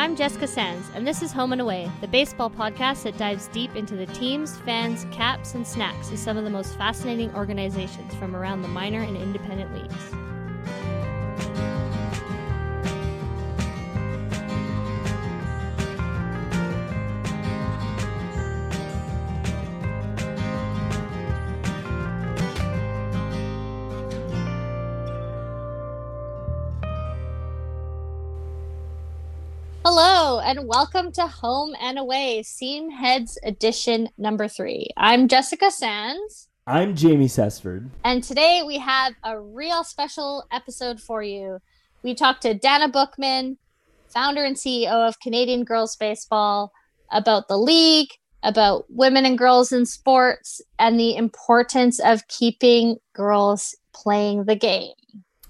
I'm Jessica Sands, and this is Home and Away, the baseball podcast that dives deep into the teams, fans, caps, and snacks of some of the most fascinating organizations from around the minor and independent leagues. And welcome to Home and Away, Seamheads Edition number three. I'm Jessica Sands. I'm Jamie Sesford. And today we have a real special episode for you. We talked to Dana Bookman, founder and CEO of Canadian Girls Baseball, about the league, about women and girls in sports, and the importance of keeping girls playing the game.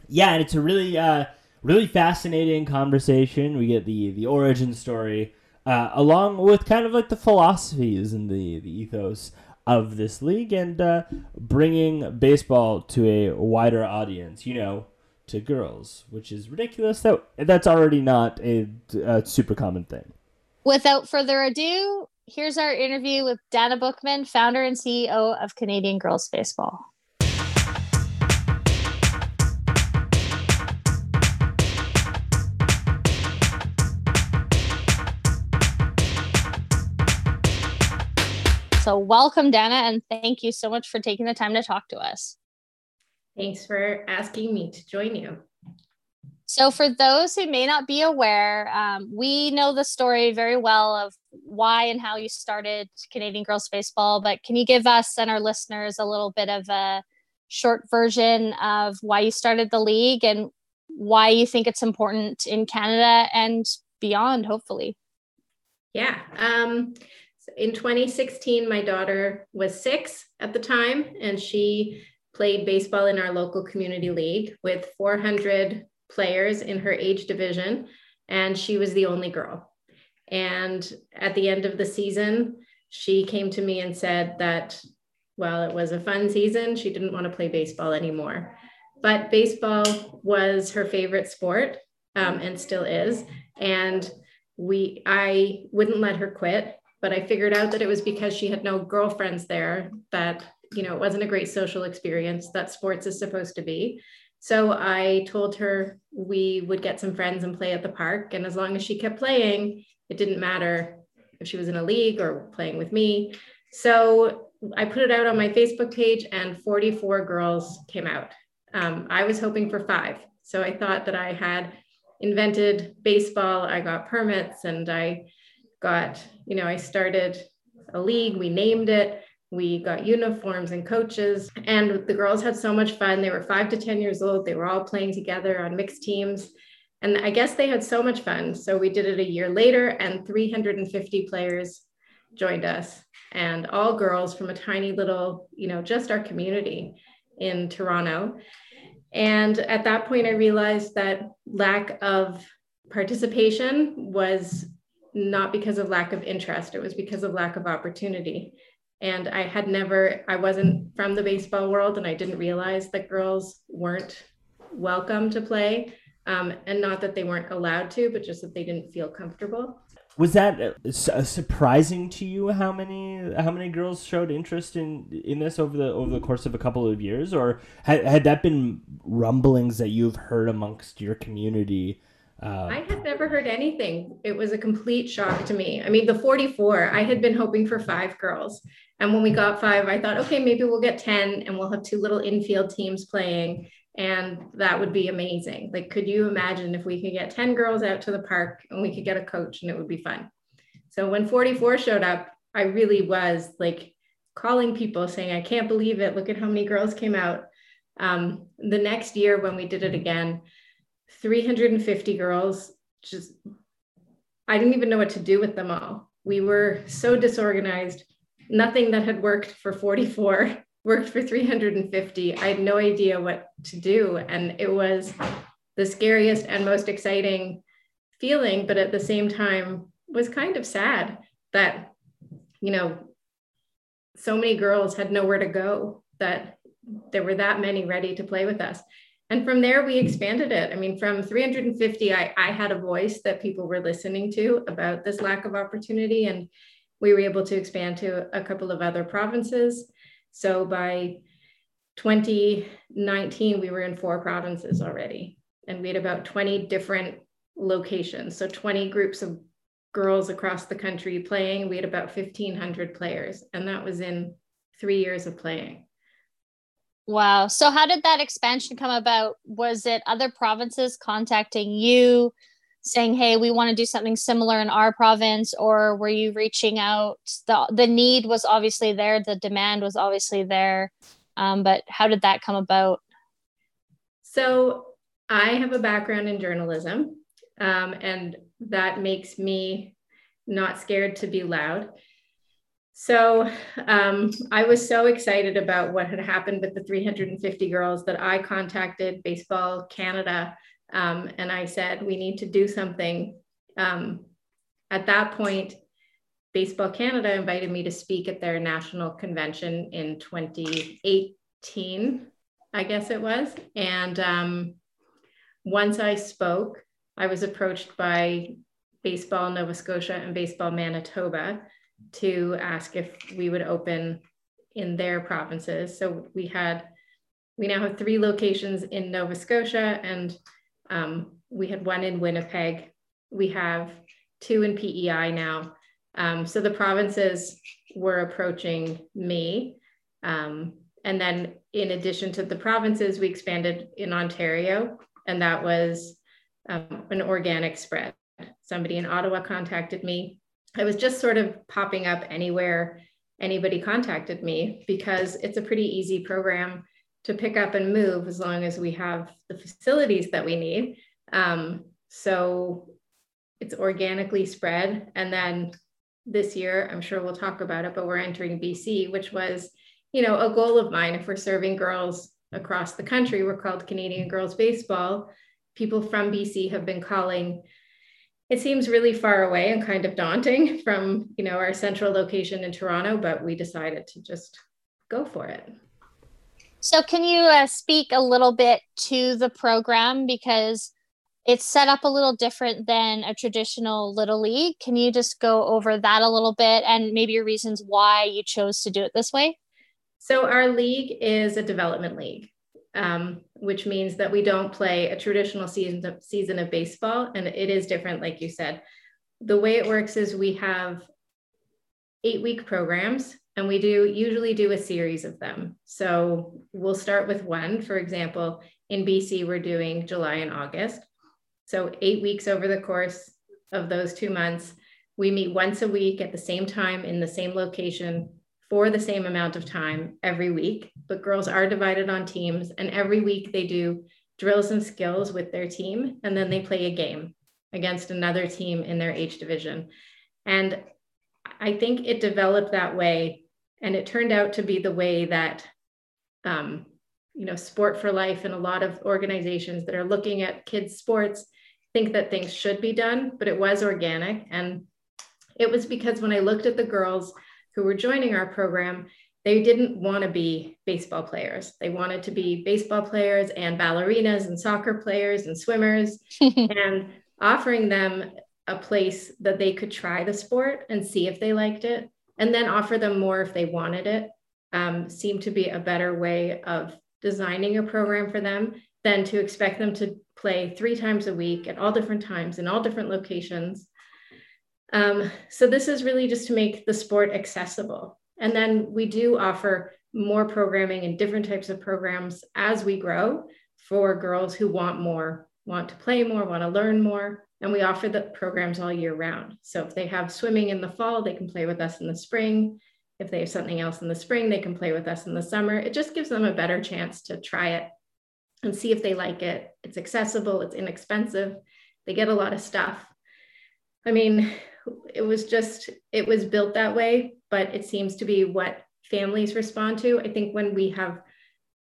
Yeah, and it's a really uh really fascinating conversation. We get the the origin story, uh, along with kind of like the philosophies and the the ethos of this league, and uh, bringing baseball to a wider audience. You know, to girls, which is ridiculous. That that's already not a, a super common thing. Without further ado, here's our interview with Dana Bookman, founder and CEO of Canadian Girls Baseball. So, welcome, Dana, and thank you so much for taking the time to talk to us. Thanks for asking me to join you. So, for those who may not be aware, um, we know the story very well of why and how you started Canadian Girls Baseball, but can you give us and our listeners a little bit of a short version of why you started the league and why you think it's important in Canada and beyond, hopefully? Yeah. Um, in 2016, my daughter was six at the time, and she played baseball in our local community league with 400 players in her age division, and she was the only girl. And at the end of the season, she came to me and said that while it was a fun season, she didn't want to play baseball anymore. But baseball was her favorite sport um, and still is. And we, I wouldn't let her quit but I figured out that it was because she had no girlfriends there, that, you know, it wasn't a great social experience that sports is supposed to be. So I told her we would get some friends and play at the park. And as long as she kept playing, it didn't matter if she was in a league or playing with me. So I put it out on my Facebook page, and 44 girls came out. Um, I was hoping for five. So I thought that I had invented baseball. I got permits and I got, you know, I started a league, we named it, we got uniforms and coaches, and the girls had so much fun. They were five to 10 years old, they were all playing together on mixed teams. And I guess they had so much fun. So we did it a year later, and 350 players joined us, and all girls from a tiny little, you know, just our community in Toronto. And at that point, I realized that lack of participation was not because of lack of interest, it was because of lack of opportunity. And I had never, I wasn't from the baseball world and I didn't realize that girls weren't welcome to play. Um, and not that they weren't allowed to, but just that they didn't feel comfortable. Was that uh, uh, surprising to you? How many how many girls showed interest in in this over the over the course of a couple of years, or had had that been rumblings that you've heard amongst your community uh, I had never heard anything. It was a complete shock to me. I mean, the 44, I had been hoping for five girls. And when we got five, I thought, okay, maybe we'll get 10 and we'll have two little infield teams playing. And that would be amazing. Like, could you imagine if we could get 10 girls out to the park and we could get a coach and it would be fun? So when 44 showed up, I really was like calling people saying, I can't believe it. Look at how many girls came out. Um, the next year, when we did it again, 350 girls just i didn't even know what to do with them all. We were so disorganized. Nothing that had worked for 44 worked for 350 i had no idea what to do. And it was the scariest and most exciting feeling but at the same time was kind of sad that you know so many girls had nowhere to go that there were that many ready to play with us and from there we expanded it. I mean from 350 I, I had a voice that people were listening to about this lack of opportunity and we were able to expand to a couple of other provinces. So by 2019 we were in four provinces already and we had about 20 different locations. So 20 groups of girls across the country playing. We had about 1500 players and that was in three years of playing Wow. So how did that expansion come about? Was it other provinces contacting you saying, "Hey, we want to do something similar in our province," or were you reaching out? the The need was obviously there, the demand was obviously there, um, but how did that come about? So I have a background in journalism, um, and that makes me not scared to be loud. So um, I was so excited about what had happened with the 350 girls that I contacted Baseball Canada um, and I said, we need to do something. Um, at that point, Baseball Canada invited me to speak at their national convention in 2018, I guess it was. And um, once I spoke, I was approached by Baseball Nova Scotia and Baseball Manitoba to ask if we would open in their provinces. So we had, we now have three locations in Nova Scotia and um, we had one in Winnipeg. We have two in PEI now. Um, so the provinces were approaching me. Um, and then in addition to the provinces, we expanded in Ontario, and that was um, an organic spread. Somebody in Ottawa contacted me I was just sort of popping up anywhere anybody contacted me because it's a pretty easy program to pick up and move as long as we have the facilities that we need. Um, so it's organically spread. And then this year, I'm sure we'll talk about it, but we're entering BC, which was, you know, a goal of mine. If we're serving girls across the country, we're called Canadian Girls Baseball. People from BC have been calling it seems really far away and kind of daunting from you know our central location in toronto but we decided to just go for it. So can you uh, speak a little bit to the program? Because it's set up a little different than a traditional little league. Can you just go over that a little bit and maybe your reasons why you chose to do it this way? So our league is a development league. Um, which means that we don't play a traditional season of, season of baseball. And it is different, like you said. The way it works is we have eight week programs and we do usually do a series of them. So we'll start with one. For example, in BC, we're doing July and August. So eight weeks over the course of those two months. We meet once a week at the same time in the same location for the same amount of time every week, but girls are divided on teams. And every week they do drills and skills with their team, and then they play a game against another team in their age division. And I think it developed that way. And it turned out to be the way that, um, you know, Sport for Life and a lot of organizations that are looking at kids' sports think that things should be done, but it was organic. And it was because when I looked at the girls, who were joining our program, they didn't want to be baseball players. They wanted to be baseball players and ballerinas and soccer players and swimmers and offering them a place that they could try the sport and see if they liked it and then offer them more if they wanted it um, seemed to be a better way of designing a program for them than to expect them to play three times a week at all different times in all different locations um, so this is really just to make the sport accessible. And then we do offer more programming and different types of programs as we grow for girls who want more, want to play more, want to learn more. And we offer the programs all year round. So if they have swimming in the fall, they can play with us in the spring. If they have something else in the spring, they can play with us in the summer. It just gives them a better chance to try it and see if they like it. It's accessible, it's inexpensive, they get a lot of stuff. I mean, it was just it was built that way but it seems to be what families respond to i think when we have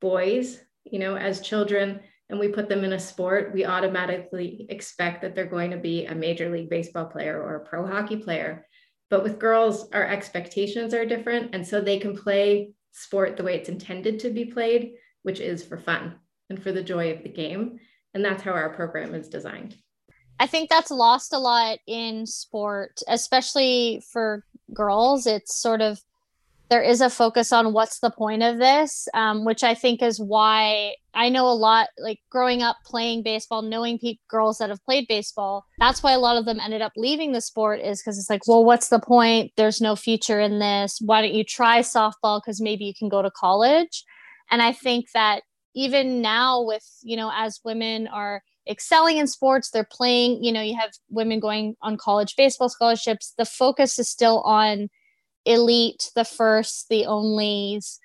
boys you know as children and we put them in a sport we automatically expect that they're going to be a major league baseball player or a pro hockey player but with girls our expectations are different and so they can play sport the way it's intended to be played which is for fun and for the joy of the game. And that's how our program is designed. I think that's lost a lot in sport, especially for girls. It's sort of there is a focus on what's the point of this, um, which I think is why I know a lot, like growing up playing baseball, knowing pe- girls that have played baseball. That's why a lot of them ended up leaving the sport, is because it's like, well, what's the point? There's no future in this. Why don't you try softball? Because maybe you can go to college. And I think that even now, with, you know, as women are excelling in sports, they're playing, you know, you have women going on college baseball scholarships, the focus is still on elite, the first, the onlys,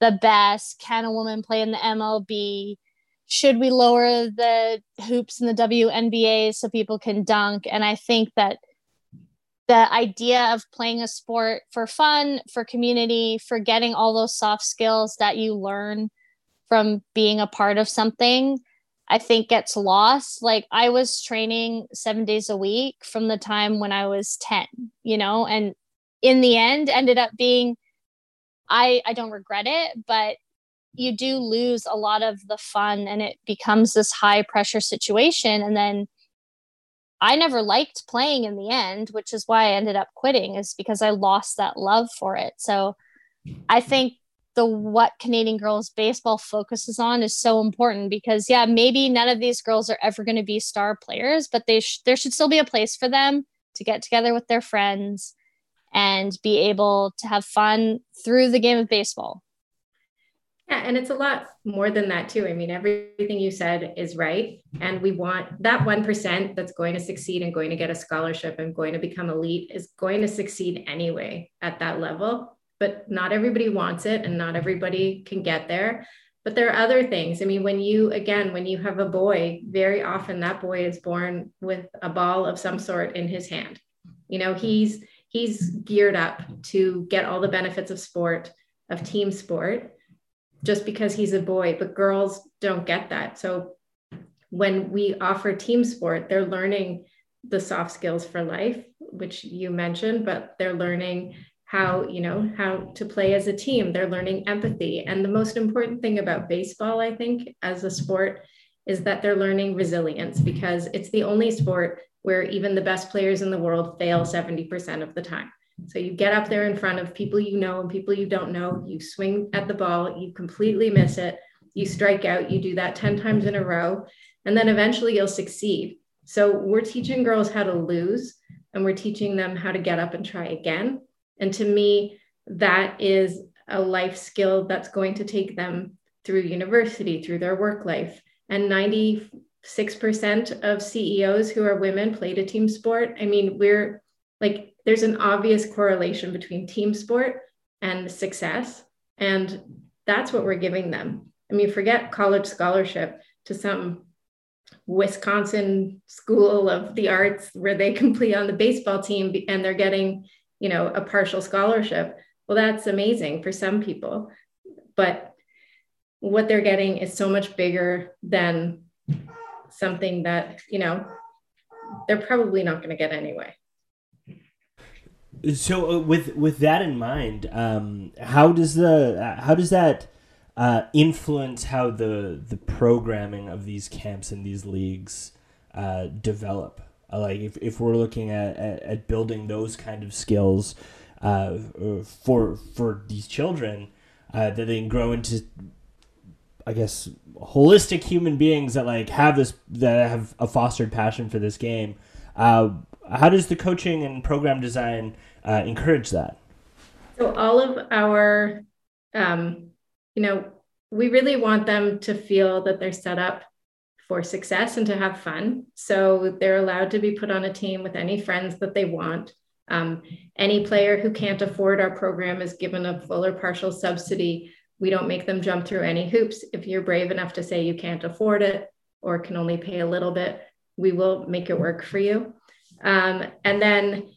the best. Can a woman play in the MLB? Should we lower the hoops in the WNBA so people can dunk? And I think that the idea of playing a sport for fun, for community, for getting all those soft skills that you learn from being a part of something, I think gets lost. Like I was training seven days a week from the time when I was 10, you know, and in the end ended up being I I don't regret it, but you do lose a lot of the fun and it becomes this high pressure situation and then I never liked playing in the end, which is why I ended up quitting is because I lost that love for it. So I think the what Canadian girls baseball focuses on is so important because yeah, maybe none of these girls are ever going to be star players, but they sh- there should still be a place for them to get together with their friends and be able to have fun through the game of baseball. Yeah, and it's a lot more than that too. I mean, everything you said is right. And we want that 1% that's going to succeed and going to get a scholarship and going to become elite is going to succeed anyway at that level. But not everybody wants it and not everybody can get there. But there are other things. I mean, when you, again, when you have a boy, very often that boy is born with a ball of some sort in his hand. You know, he's, he's geared up to get all the benefits of sport, of team sport, just because he's a boy. But girls don't get that. So when we offer team sport, they're learning the soft skills for life, which you mentioned, but they're learning how you know how to play as a team. They're learning empathy. And the most important thing about baseball i think as a sport is that they're learning resilience because it's the only sport where even the best players in the world fail 70% of the time. So you get up there in front of people you know and people you don't know, you swing at the ball, you completely miss it, you strike out, you do that 10 times in a row, and then eventually you'll succeed. So we're teaching girls how to lose and we're teaching them how to get up and try again. And to me, that is a life skill that's going to take them through university, through their work life. And 90 6% of CEOs who are women played a team sport. I mean, we're like, there's an obvious correlation between team sport and success. And that's what we're giving them. I mean, forget college scholarship to some Wisconsin school of the arts where they complete on the baseball team and they're getting, you know, a partial scholarship. Well, that's amazing for some people. But what they're getting is so much bigger than something that you know they're probably not going to get anyway so uh, with with that in mind um, how does the uh, how does that uh, influence how the the programming of these camps and these leagues uh, develop uh, like if, if we're looking at, at, at building those kind of skills uh, for for these children that they can grow into I guess holistic human beings that like have this that have a fostered passion for this game. Uh, how does the coaching and program design uh, encourage that? So all of our, um, you know, we really want them to feel that they're set up for success and to have fun. So they're allowed to be put on a team with any friends that they want. Um, any player who can't afford our program is given a full or partial subsidy we don't make them jump through any hoops. If you're brave enough to say you can't afford it or can only pay a little bit, we will make it work for you. Um, and then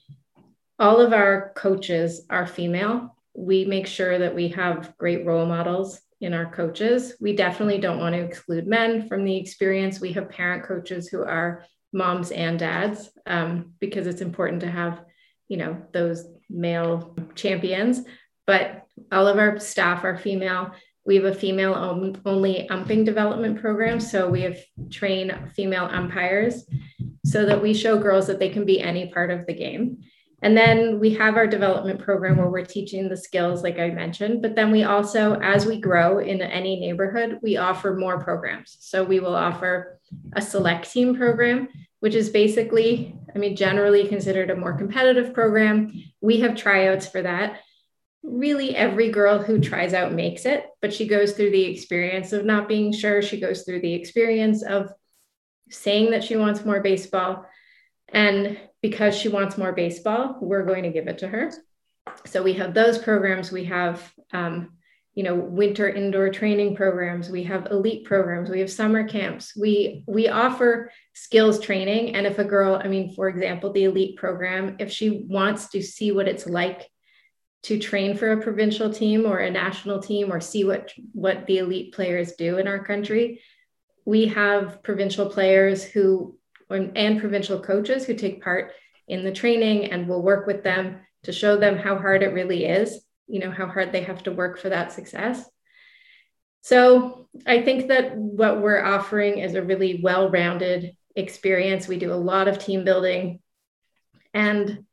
all of our coaches are female. We make sure that we have great role models in our coaches. We definitely don't want to exclude men from the experience. We have parent coaches who are moms and dads um, because it's important to have, you know, those male champions. But all of our staff are female. We have a female only umping development program. So we have trained female umpires so that we show girls that they can be any part of the game. And then we have our development program where we're teaching the skills, like I mentioned. But then we also, as we grow in any neighborhood, we offer more programs. So we will offer a select team program, which is basically, I mean, generally considered a more competitive program. We have tryouts for that. Really, every girl who tries out makes it, but she goes through the experience of not being sure. She goes through the experience of saying that she wants more baseball. And because she wants more baseball, we're going to give it to her. So we have those programs. We have, um, you know, winter indoor training programs. We have elite programs. We have summer camps. We we offer skills training. And if a girl, I mean, for example, the elite program, if she wants to see what it's like to train for a provincial team or a national team or see what what the elite players do in our country, we have provincial players who and provincial coaches who take part in the training and we'll work with them to show them how hard it really is, you know, how hard they have to work for that success. So I think that what we're offering is a really well rounded experience. We do a lot of team building and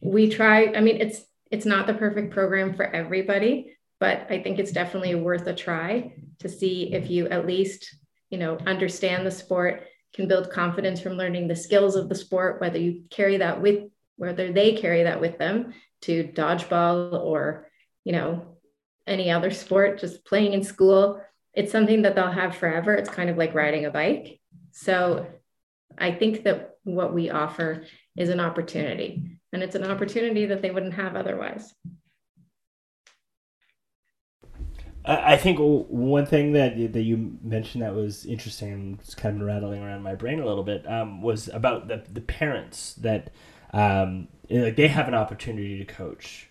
we try, I mean, it's it's not the perfect program for everybody, but I think it's definitely worth a try to see if you at least, you know, understand the sport can build confidence from learning the skills of the sport, whether you carry that with, whether they carry that with them to dodgeball or, you know, any other sport, just playing in school. It's something that they'll have forever. It's kind of like riding a bike. So I think that what we offer is an opportunity, and it's an opportunity that they wouldn't have otherwise. I think one thing that that you mentioned that was interesting and kind of rattling around my brain a little bit um, was about the the parents that um, like they have an opportunity to coach.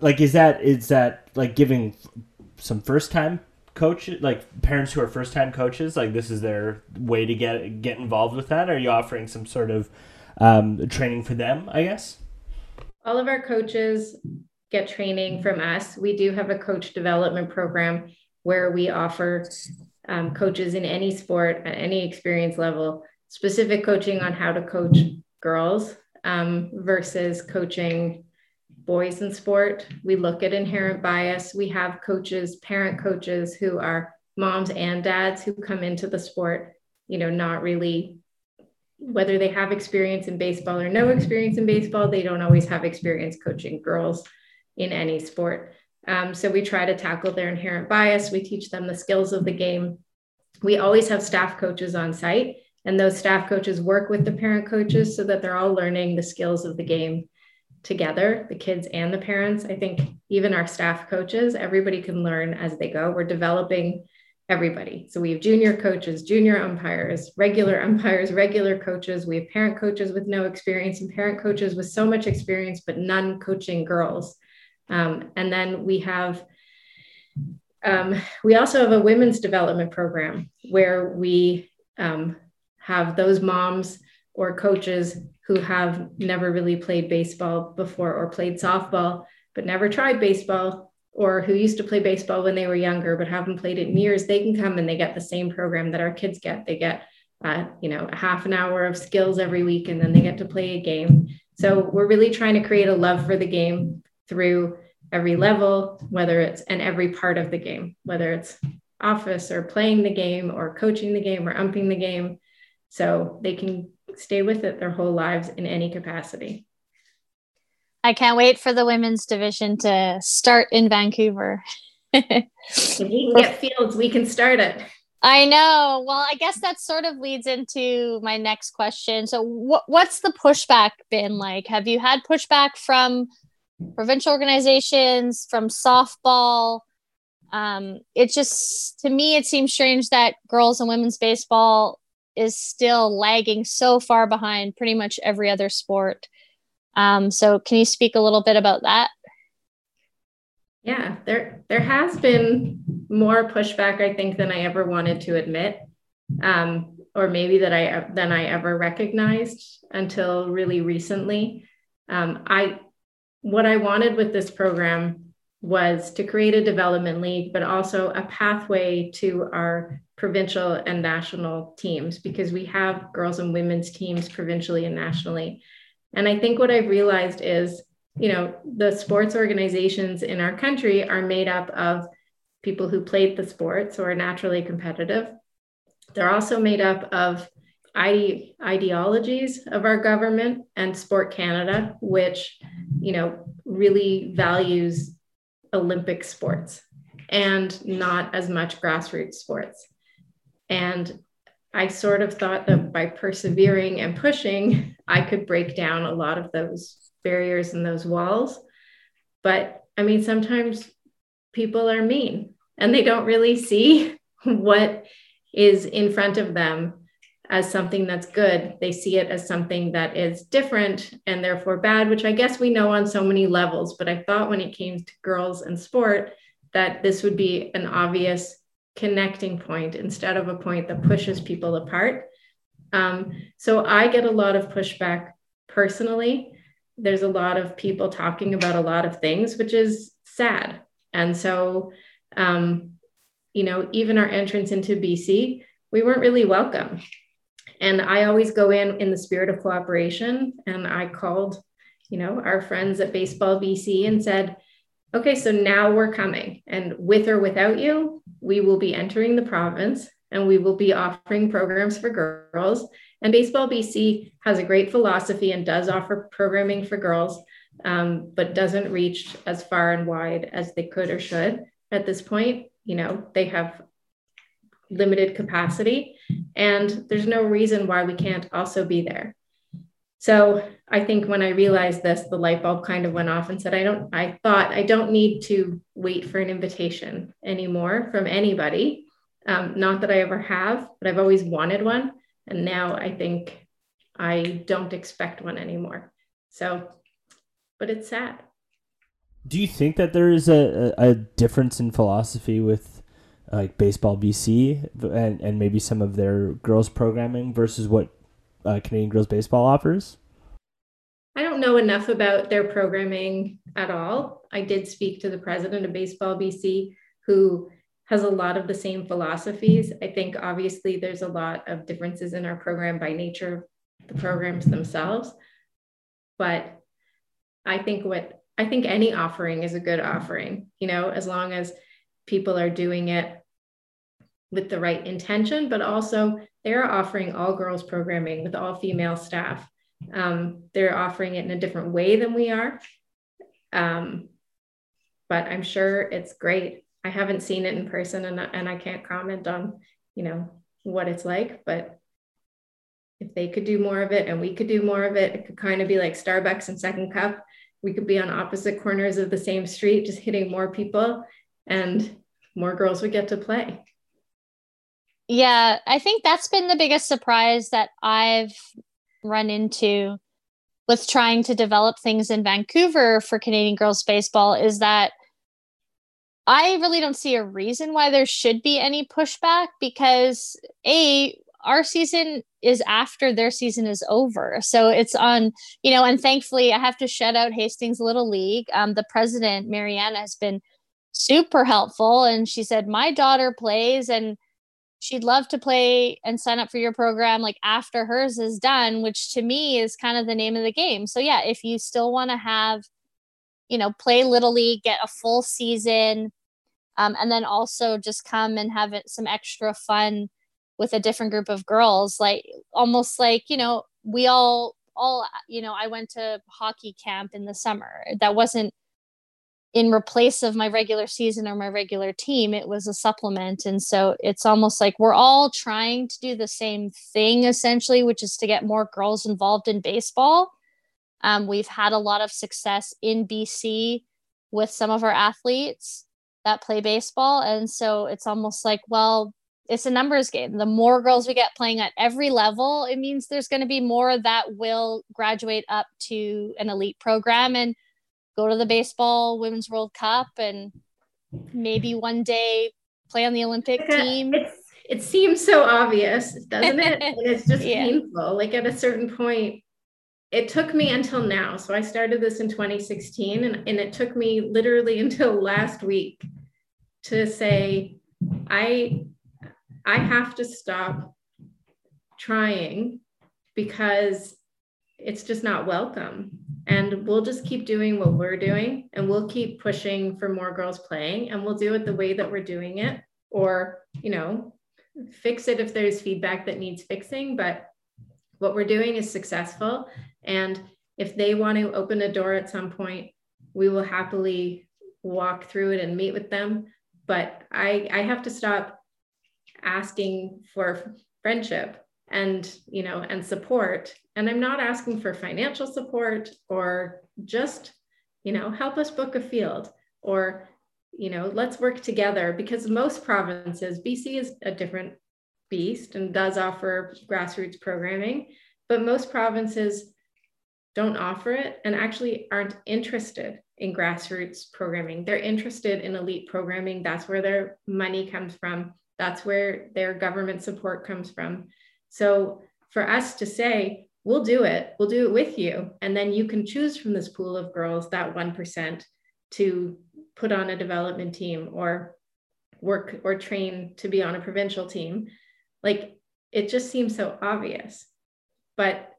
Like, is that is that like giving some first time coach like parents who are first time coaches like this is their way to get get involved with that? Are you offering some sort of um, training for them? I guess. All of our coaches get training from us. We do have a coach development program where we offer um, coaches in any sport at any experience level specific coaching on how to coach girls um, versus coaching boys in sport. We look at inherent bias. We have coaches, parent coaches who are moms and dads who come into the sport, you know, not really whether they have experience in baseball or no experience in baseball, they don't always have experience coaching girls in any sport. Um, so we try to tackle their inherent bias. We teach them the skills of the game. We always have staff coaches on site, and those staff coaches work with the parent coaches so that they're all learning the skills of the game together, the kids and the parents. I think even our staff coaches, everybody can learn as they go. We're developing everybody. So we have junior coaches, junior umpires, regular umpires, regular coaches. We have parent coaches with no experience and parent coaches with so much experience, but none coaching girls. Um, and then we have, um, we also have a women's development program where we um, have those moms or coaches who have never really played baseball before or played softball, but never tried baseball or who used to play baseball when they were younger but haven't played it in years they can come and they get the same program that our kids get. They get uh, you know a half an hour of skills every week and then they get to play a game. So we're really trying to create a love for the game through every mm-hmm. level, whether it's and every part of the game, whether it's office or playing the game or coaching the game or umping the game. So they can stay with it their whole lives in any capacity. I can't wait for the women's division to start in Vancouver. if we can get fields, we can start it. I know. Well, I guess that sort of leads into my next question. So, what what's the pushback been like? Have you had pushback from provincial organizations, from softball. Um, it just, to me, it seems strange that girls and women's baseball is still lagging so far behind pretty much every other sport. Um, so, can you speak a little bit about that? Yeah, there there has been more pushback, I think, than I ever wanted to admit, um, or maybe that I than I ever recognized until really recently. Um, I what I wanted with this program was to create a development league, but also a pathway to our provincial and national teams because we have girls and women's teams provincially and nationally. And I think what I've realized is, you know, the sports organizations in our country are made up of people who played the sports so are naturally competitive. They're also made up of ide- ideologies of our government and Sport Canada, which, you know, really values Olympic sports and not as much grassroots sports. And I sort of thought that by persevering and pushing, I could break down a lot of those barriers and those walls. But I mean, sometimes people are mean and they don't really see what is in front of them as something that's good. They see it as something that is different and therefore bad, which I guess we know on so many levels. But I thought when it came to girls and sport that this would be an obvious connecting point instead of a point that pushes people apart. Um, so I get a lot of pushback personally. There's a lot of people talking about a lot of things, which is sad. And so, um, you know, even our entrance into BC, we weren't really welcome. And I always go in in the spirit of cooperation. And I called, you know, our friends at Baseball BC and said, okay, so now we're coming. And with or without you, we will be entering the province and we will be offering programs for girls. And Baseball BC has a great philosophy and does offer programming for girls, um, but doesn't reach as far and wide as they could or should at this point. You know, they have limited capacity, and there's no reason why we can't also be there. So I think when I realized this, the light bulb kind of went off and said, I don't, I thought I don't need to wait for an invitation anymore from anybody. Um, not that I ever have, but I've always wanted one. And now I think I don't expect one anymore. So, but it's sad. Do you think that there is a, a difference in philosophy with like baseball BC and, and maybe some of their girls programming versus what uh, Canadian girls baseball offers? I don't know enough about their programming at all. I did speak to the president of Baseball BC, who has a lot of the same philosophies. I think obviously there's a lot of differences in our program by nature the programs themselves. But I think what I think any offering is a good offering, you know, as long as people are doing it with the right intention, but also they're offering all girls programming with all female staff. Um, they're offering it in a different way than we are. Um, but I'm sure it's great. I haven't seen it in person and, and I can't comment on, you know, what it's like, but if they could do more of it and we could do more of it, it could kind of be like Starbucks and Second Cup. We could be on opposite corners of the same street, just hitting more people and more girls would get to play. Yeah, I think that's been the biggest surprise that I've run into with trying to develop things in Vancouver for Canadian girls baseball is that I really don't see a reason why there should be any pushback because a our season is after their season is over. So it's on, you know, and thankfully I have to shout out Hastings Little League. Um, the president, Mariana, has been super helpful. And she said, My daughter plays and she'd love to play and sign up for your program like after hers is done which to me is kind of the name of the game. So yeah if you still want to have you know play little league get a full season um, and then also just come and have it, some extra fun with a different group of girls like almost like you know we all all you know i went to hockey camp in the summer. That wasn't in replace of my regular season or my regular team it was a supplement. And so it's almost like we're all trying to do the same thing essentially which is to get more girls involved in baseball. Um, we've had a lot of success in bc with some of our athletes that play baseball. And so it's almost like well it's a numbers game. The more girls we get playing at every level it means there's going to be more that will graduate up to an elite program. And go to the baseball women's world cup and maybe one day play on the olympic like team it seems so obvious doesn't it and it's just yeah. painful like at a certain point it took me until now. So I started this in 2016, and, and it took me literally until last week to say, I I have to stop trying because it's just not welcome. And we'll just keep doing what we're doing and we'll keep pushing for more girls playing and we'll do it the way that we're doing it or, you know, fix it if there's feedback that needs fixing. But what we're doing is successful. And if they want to open a door at some point, we will happily walk through it and meet with them. But I, I have to stop asking for friendship and you know and support. And i'm not asking for financial support or just you know help us book a field or you know let's work together because most provinces bc is a different beast and does offer grassroots programming but most provinces don't offer it and actually aren't interested in grassroots programming. They're interested in elite programming. That's where their money comes from. That's where their government support comes from so for us to say, we'll do it, we'll do it with you. And then you can choose from this pool of girls, that 1%, to put on a development team or work or train to be on a provincial team. Like it just seems so obvious. But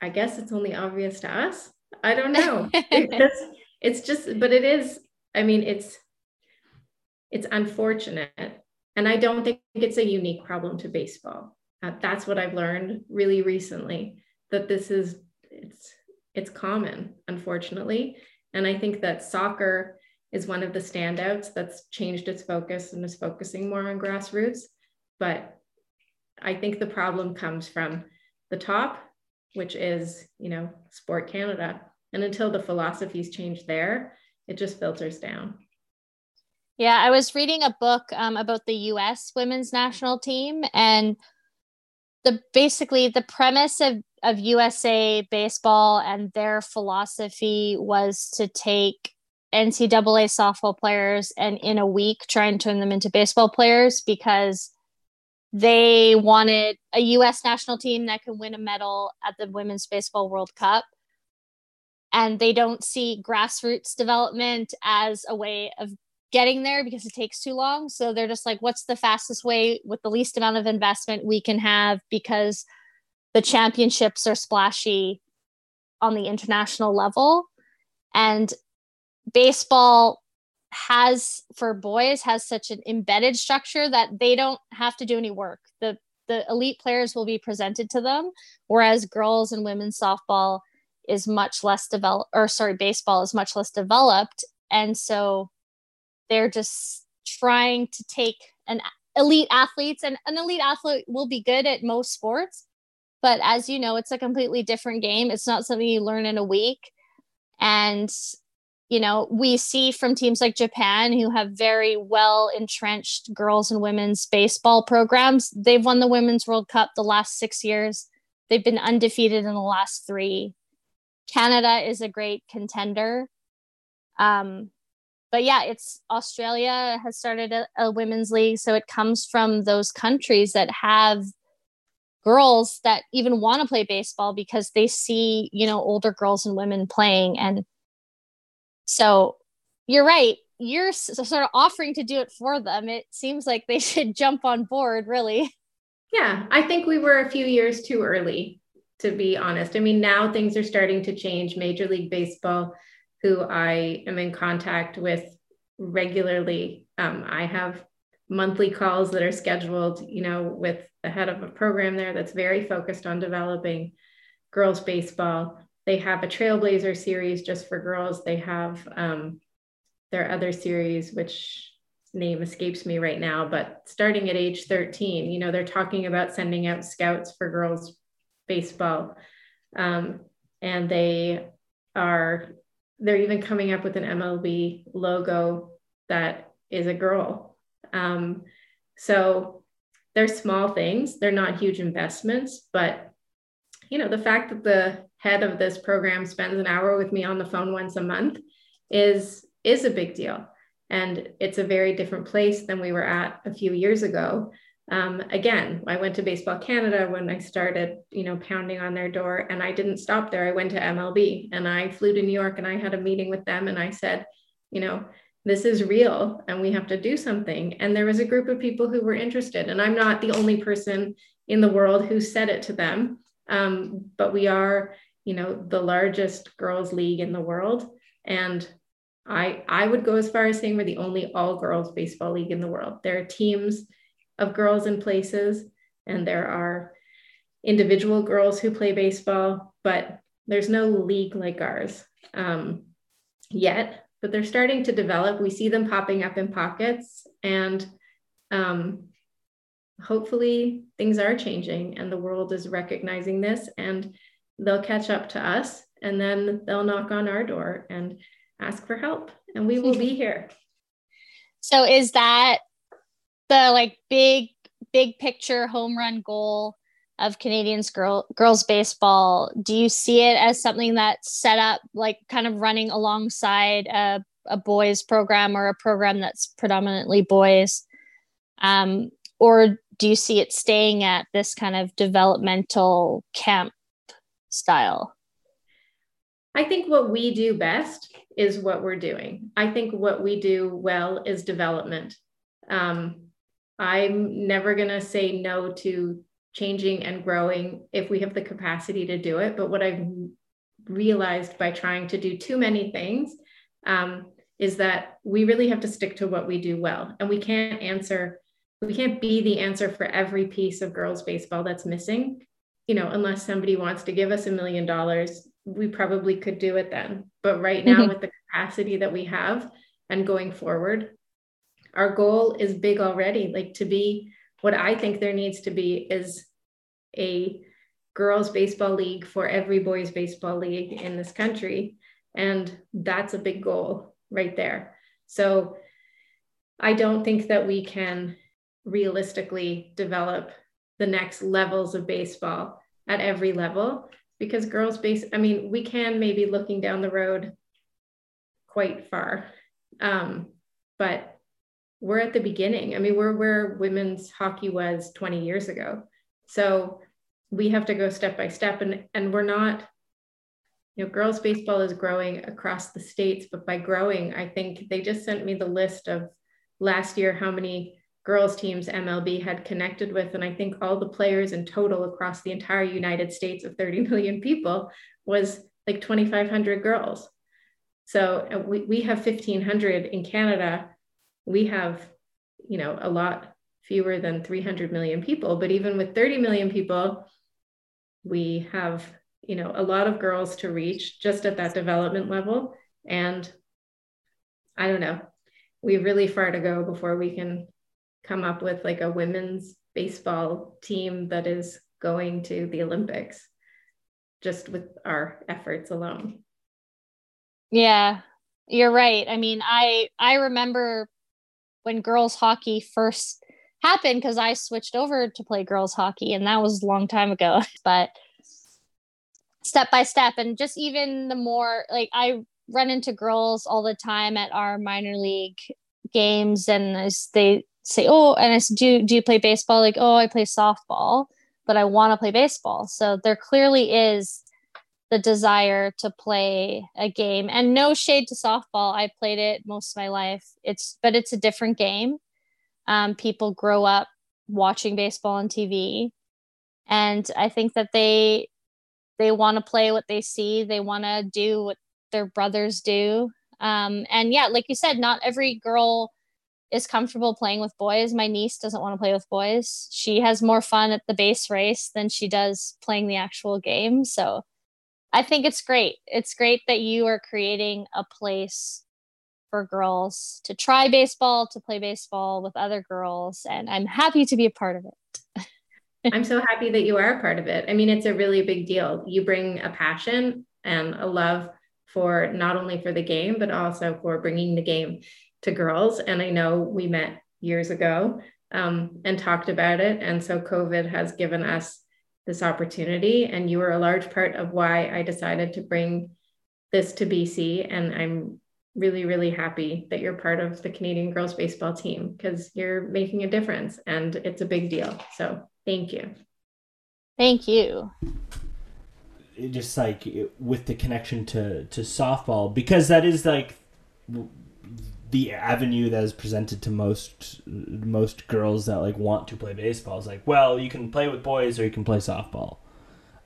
I guess it's only obvious to us. I don't know. because it's just, but it is, I mean, it's it's unfortunate. And I don't think it's a unique problem to baseball. Uh, that's what I've learned really recently that this is it's it's common, unfortunately. And I think that soccer is one of the standouts that's changed its focus and is focusing more on grassroots. But I think the problem comes from the top, which is, you know, Sport Canada. And until the philosophies change there, it just filters down. Yeah, I was reading a book um, about the US women's national team, and the basically the premise of of USA baseball and their philosophy was to take NCAA softball players and in a week try and turn them into baseball players because they wanted a US national team that can win a medal at the Women's Baseball World Cup. And they don't see grassroots development as a way of getting there because it takes too long. So they're just like, what's the fastest way with the least amount of investment we can have because the championships are splashy on the international level. And baseball has for boys has such an embedded structure that they don't have to do any work. The the elite players will be presented to them, whereas girls and women's softball is much less developed or sorry, baseball is much less developed. And so they're just trying to take an elite athletes and an elite athlete will be good at most sports but as you know it's a completely different game. It's not something you learn in a week. And you know we see from teams like japan who have very well entrenched girls and women's baseball programs they've won the women's world cup the last six years. They've been undefeated in the last three. Canada is a great contender. Um, but yeah, it's Australia has started a, a women's league. So it comes from those countries that have girls that even want to play baseball because they see, you know, older girls and women playing. And so you're right. You're sort of offering to do it for them. It seems like they should jump on board, really. Yeah, I think we were a few years too early, to be honest. I mean, now things are starting to change. Major League Baseball who I am in contact with regularly. Um, I have monthly calls that are scheduled, you know, with the head of a program there that's very focused on developing girls baseball. They have a Trailblazer series just for girls. They have um, their other series, which name escapes me right now, but starting at age 13, you know, they're talking about sending out scouts for girls baseball. Um, and they are they're even coming up with an MLB logo that is a girl. Um, so they're small things. They're not huge investments, but you know the fact that the head of this program spends an hour with me on the phone once a month is is a big deal, and it's a very different place than we were at a few years ago. Um, again, I went to Baseball Canada when I started, you know, pounding on their door, and I didn't stop there. I went to MLB and I flew to New York and I had a meeting with them, and I said, you know, this is real and we have to do something. And there was a group of people who were interested, and I'm not the only person in the world who said it to them, um, but we are, you know, the largest girls' league in the world, and I I would go as far as saying we're the only all girls baseball league in the world. There are teams of girls in places, and there are individual girls who play baseball, but there's no league like ours um, yet. But they're starting to develop. We see them popping up in pockets, and um, hopefully things are changing, and the world is recognizing this, and they'll catch up to us, and then they'll knock on our door and ask for help, and we will be here. So, is that the like big big picture home run goal of Canadians girl, girls baseball, do you see it as something that's set up like kind of running alongside a, a boys program or a program that's predominantly boys? Um, or do you see it staying at this kind of developmental camp style? I think what we do best is what we're doing. I think what we do well is development. Um, I'm never going to say no to changing and growing if we have the capacity to do it. But what I've realized by trying to do too many things um, is that we really have to stick to what we do well. And we can't answer, we can't be the answer for every piece of girls' baseball that's missing. You know, unless somebody wants to give us a million dollars, we probably could do it then. But right now, mm-hmm. with the capacity that we have and going forward, our goal is big already. Like to be what i think there needs to be is a girls baseball league for every boys baseball league in this country. And that's a big goal right there. So i don't think that we can realistically develop the next levels of baseball at every level because girls base i mean we can maybe looking down the road quite far. Um, but we're at the beginning. I mean, we're where women's hockey was 20 years ago. So we have to go step by step and and we're not you know girls baseball is growing across the states but by growing i think they just sent me the list of last year how many girls teams mlb had connected with and i think all the players in total across the entire united states of 30 million people was like 2500 girls so uh, we, we have 1500 in canada we have, you know, a lot fewer than 300 million people, but even with 30 million people, we have, you know, a lot of girls to reach just at that development level. And I don't know, we have really far to go before we can come up with like a women's baseball team that is going to the Olympics just with our efforts alone. Yeah, you're right. I mean, I I remember when girls hockey first happened because I switched over to play girls hockey and that was a long time ago. But step by step and just even the more like I run into girls all the time at our minor league games and as they say, Oh, and I said, Do do you play baseball? Like, oh, I play softball, but I want to play baseball. So there clearly is the desire to play a game. And no shade to softball. I played it most of my life. It's but it's a different game. Um, people grow up watching baseball on tv and i think that they they want to play what they see. They want to do what their brothers do. Um, and yeah like you said not every girl is comfortable playing with boys. My niece doesn't want to play with boys. She has more fun at the base race than she does playing the actual game. So I think it's great. It's great that you are creating a place for girls to try baseball, to play baseball with other girls, and I'm happy to be a part of it. I'm so happy that you are a part of it. I mean, it's a really big deal. You bring a passion and a love for not only for the game, but also for bringing the game to girls. And I know we met years ago um, and talked about it. And so COVID has given us this opportunity. And you were a large part of why I decided to bring this to BC. And I'm really, really happy that you're part of the Canadian girls baseball team because you're making a difference and it's a big deal. So thank you. Thank you. It just like with the connection to to softball because that is like the avenue that is presented to most most girls that like want to play baseball is like well you can play with boys or you can play softball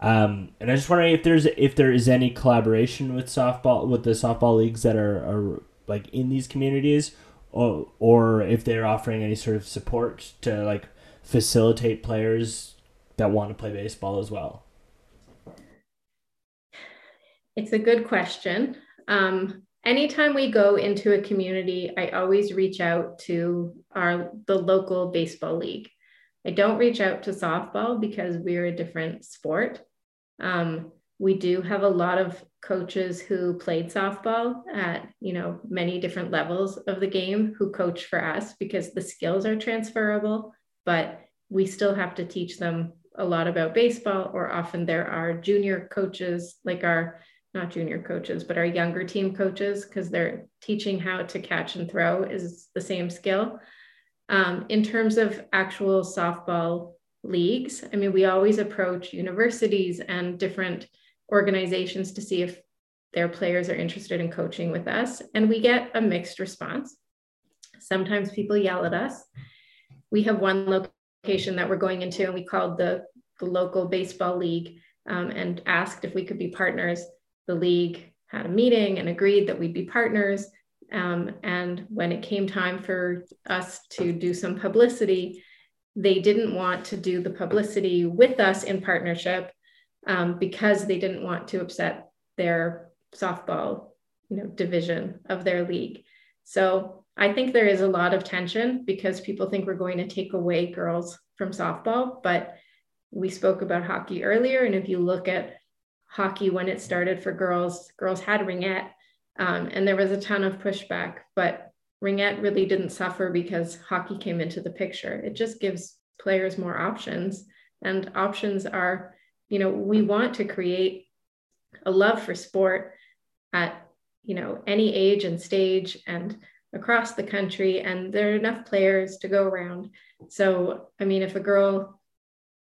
um, and I just wondering if there's if there is any collaboration with softball with the softball leagues that are, are like in these communities, or or if they're offering any sort of support to like facilitate players that want to play baseball as well. It's a good question. Um, anytime we go into a community, I always reach out to our the local baseball league. I don't reach out to softball because we're a different sport. Um, we do have a lot of coaches who played softball at you know many different levels of the game who coach for us because the skills are transferable but we still have to teach them a lot about baseball or often there are junior coaches like our not junior coaches but our younger team coaches because they're teaching how to catch and throw is the same skill um, in terms of actual softball leagues. I mean, we always approach universities and different organizations to see if their players are interested in coaching with us, and we get a mixed response. Sometimes people yell at us. We have one location that we're going into, and we called the, the local baseball league um, and asked if we could be partners. The league had a meeting and agreed that we'd be partners. Um, and when it came time for us to do some publicity, they didn't want to do the publicity with us in partnership um, because they didn't want to upset their softball you know division of their league so i think there is a lot of tension because people think we're going to take away girls from softball but we spoke about hockey earlier and if you look at hockey when it started for girls girls had ringette um, and there was a ton of pushback but Ringette really didn't suffer because hockey came into the picture. It just gives players more options. And options are, you know, we want to create a love for sport at, you know, any age and stage and across the country. And there are enough players to go around. So, I mean, if a girl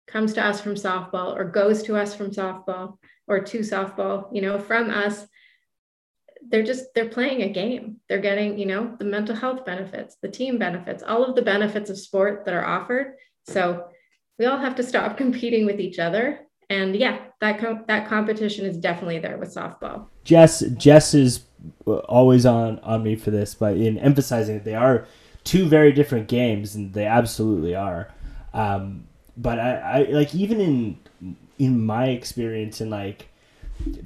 comes to us from softball or goes to us from softball or to softball, you know, from us, they're just they're playing a game. They're getting you know the mental health benefits the team benefits all of the benefits of sport that are offered. So we all have to stop competing with each other. And yeah that com- that competition is definitely there with softball. Jess jess is always on on me for this but in emphasizing that they are two very different games and they absolutely are. Um, but I, I like even in in my experience in like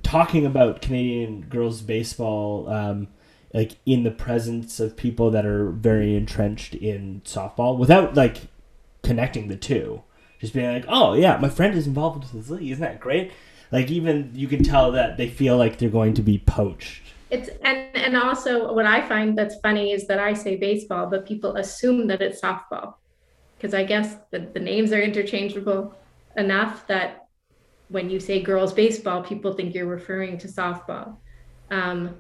talking about Canadian girls baseball, um, like in the presence of people that are very entrenched in softball, without like connecting the two, just being like, "Oh yeah, my friend is involved with this league. Isn't that great?" Like even you can tell that they feel like they're going to be poached. It's and and also what I find that's funny is that I say baseball, but people assume that it's softball because I guess the, the names are interchangeable enough that when you say girls baseball, people think you're referring to softball. Um,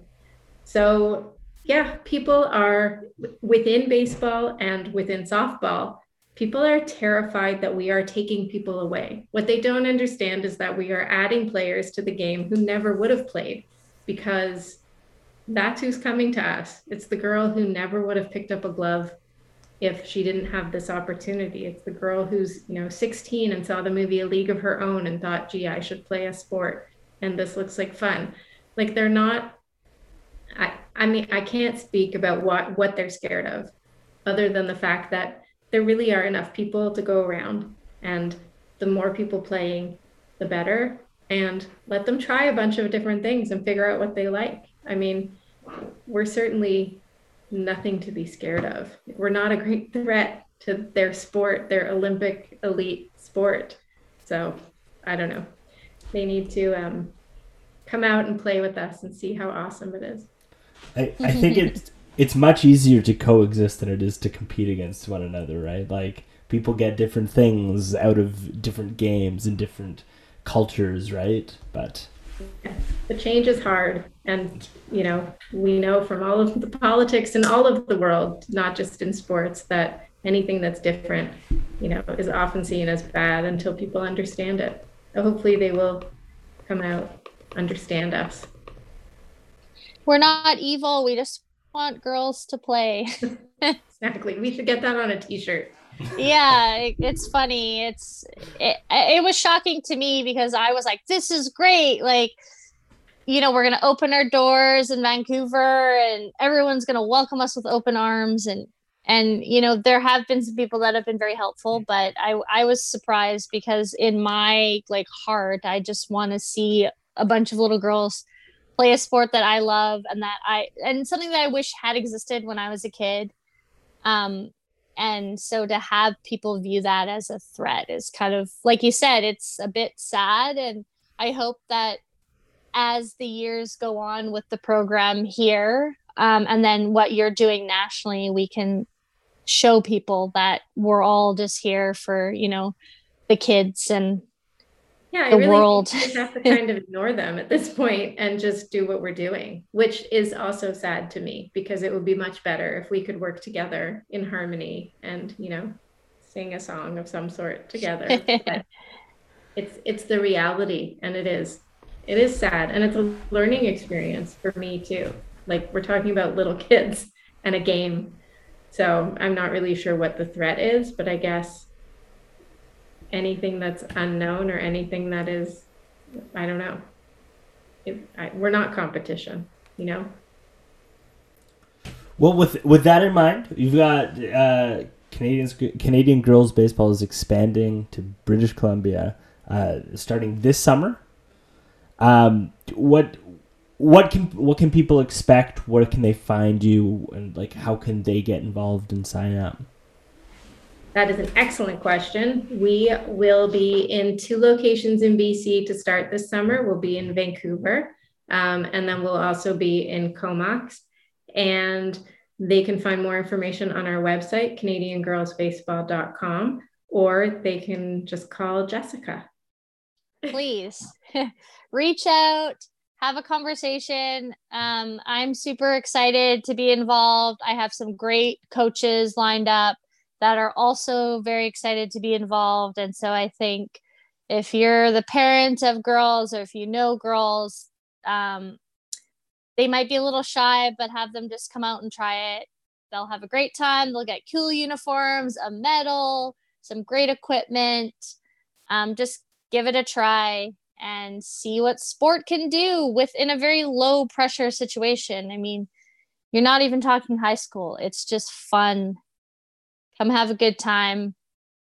so, yeah, people are within baseball and within softball. People are terrified that we are taking people away. What they don't understand is that we are adding players to the game who never would have played because that's who's coming to us. It's the girl who never would have picked up a glove if she didn't have this opportunity. It's the girl who's, you know, 16 and saw the movie A League of Her Own and thought, gee, I should play a sport and this looks like fun. Like they're not I I mean, I can't speak about what what they're scared of other than the fact that there really are enough people to go around and the more people playing, the better and let them try a bunch of different things and figure out what they like. I mean, we're certainly nothing to be scared of. We're not a great threat to their sport, their Olympic elite sport. So I don't know. They need to um, come out and play with us and see how awesome it is. I, I think it's it's much easier to coexist than it is to compete against one another, right? Like people get different things out of different games and different cultures, right? But the change is hard and you know we know from all of the politics in all of the world not just in sports that anything that's different you know is often seen as bad until people understand it. So hopefully they will come out understand us. We're not evil. We just want girls to play. Exactly. We should get that on a t-shirt yeah it, it's funny. It's it, it was shocking to me because i was like this is great. Like you know we're going to open our doors in vancouver and everyone's going to welcome us with open arms and and you know there have been some people that have been very helpful but i i was surprised because in my like heart i just want to see a bunch of little girls play a sport that i love and that i and something that i wish had existed when i was a kid. Um and so to have people view that as a threat is kind of like you said it's a bit sad. And i hope that as the years go on with the program here um, and then what you're doing nationally we can show people that we're all just here for you know the kids and yeah, the I really world. Have to kind of ignore them at this point and just do what we're doing, which is also sad to me because it would be much better if we could work together in harmony and, you know, sing a song of some sort together. it's it's the reality and it is. It is sad and it's a learning experience for me too. Like we're talking about little kids and a game. So I'm not really sure what the threat is, but I guess anything that's unknown or anything that is, I don't know. It, I, we're not competition, you know. Well, with with that in mind, you've got uh, Canadians Canadian girls baseball is expanding to British Columbia uh, starting this summer. Um, what what can what can people expect? Where can they find you, and like how can they get involved and sign up? That is an excellent question. We will be in two locations in BC to start this summer. We'll be in Vancouver, um, and then we'll also be in Comox. And they can find more information on our website, CanadianGirlsBaseball.com, or they can just call Jessica. Please reach out, have a conversation. Um, I'm super excited to be involved. I have some great coaches lined up that are also very excited to be involved. And so I think if you're the parent of girls or if you know girls, um, they might be a little shy, but have them just come out and try it. They'll have a great time. They'll get cool uniforms, a medal, some great equipment. Um, just give it a try and see what sport can do within a very low pressure situation. I mean, you're not even talking high school, it's just fun come have a good time.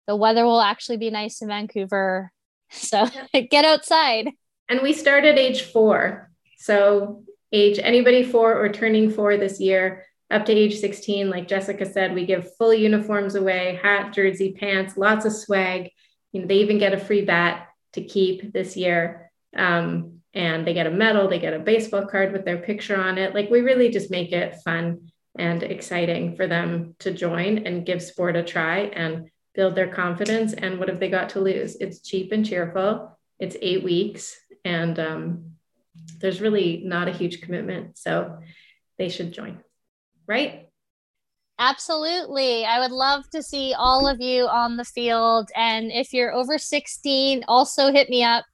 The weather will actually be nice in Vancouver. So get outside. And we start at age four. So, age anybody four or turning four this year, up to age 16, like Jessica said, we give full uniforms away hat, jersey, pants, lots of swag. You know, they even get a free bat to keep this year. Um, and they get a medal, they get a baseball card with their picture on it. Like, we really just make it fun and exciting for them to join and give sport a try and build their confidence. And what have they got to lose? It's cheap and cheerful. It's eight weeks, and um, there's really not a huge commitment. So they should join, right? Absolutely. I would love to see all of you on the field. And if you're over 16, also hit me up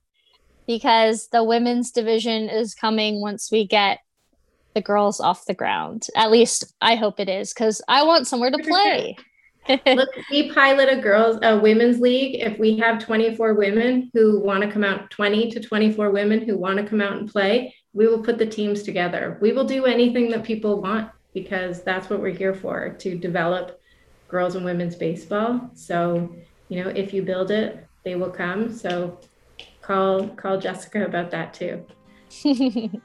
because the women's division is coming once we get the girls off the ground. At least I hope it is because I want somewhere to play. Look, we pilot a girls a women's league. If we have 24 women who want to come out, 20 to 24 women who want to come out and play, we will put the teams together. We will do anything that people want because that's what we're here for to develop girls and women's baseball. So, you know, if you build it, they will come. So call call Jessica about that too.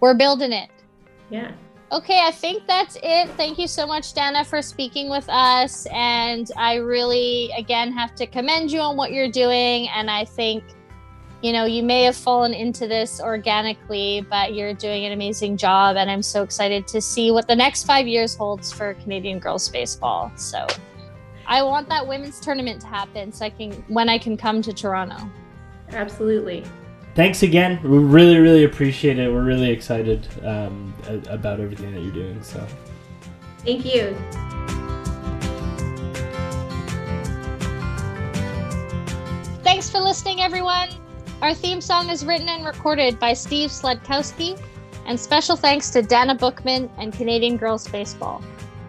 we're building it yeah. Okay, I think that's it. Thank you so much, Dana, for speaking with us. And I really, again, have to commend you on what you're doing. And I think, you know, you may have fallen into this organically, but you're doing an amazing job. And I'm so excited to see what the next five years holds for Canadian girls baseball. So I want that women's tournament to happen so I can, when I can come to Toronto. Absolutely. Thanks again. We really, really appreciate it. We're really excited um, about everything that you're doing. So, thank you. Thanks for listening, everyone. Our theme song is written and recorded by Steve Sledkowski, and special thanks to Dana Bookman and Canadian Girls Baseball.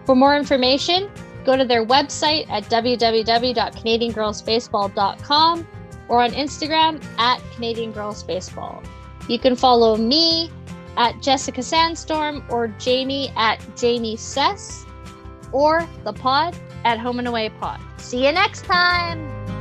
For more information, go to their website at www.canadiangirlsbaseball.com or on Instagram at Canadian Girls Baseball. You can follow me at Jessica Sandstorm or Jamie at Jamie Sess or the pod at Home and Away Pod. See you next time.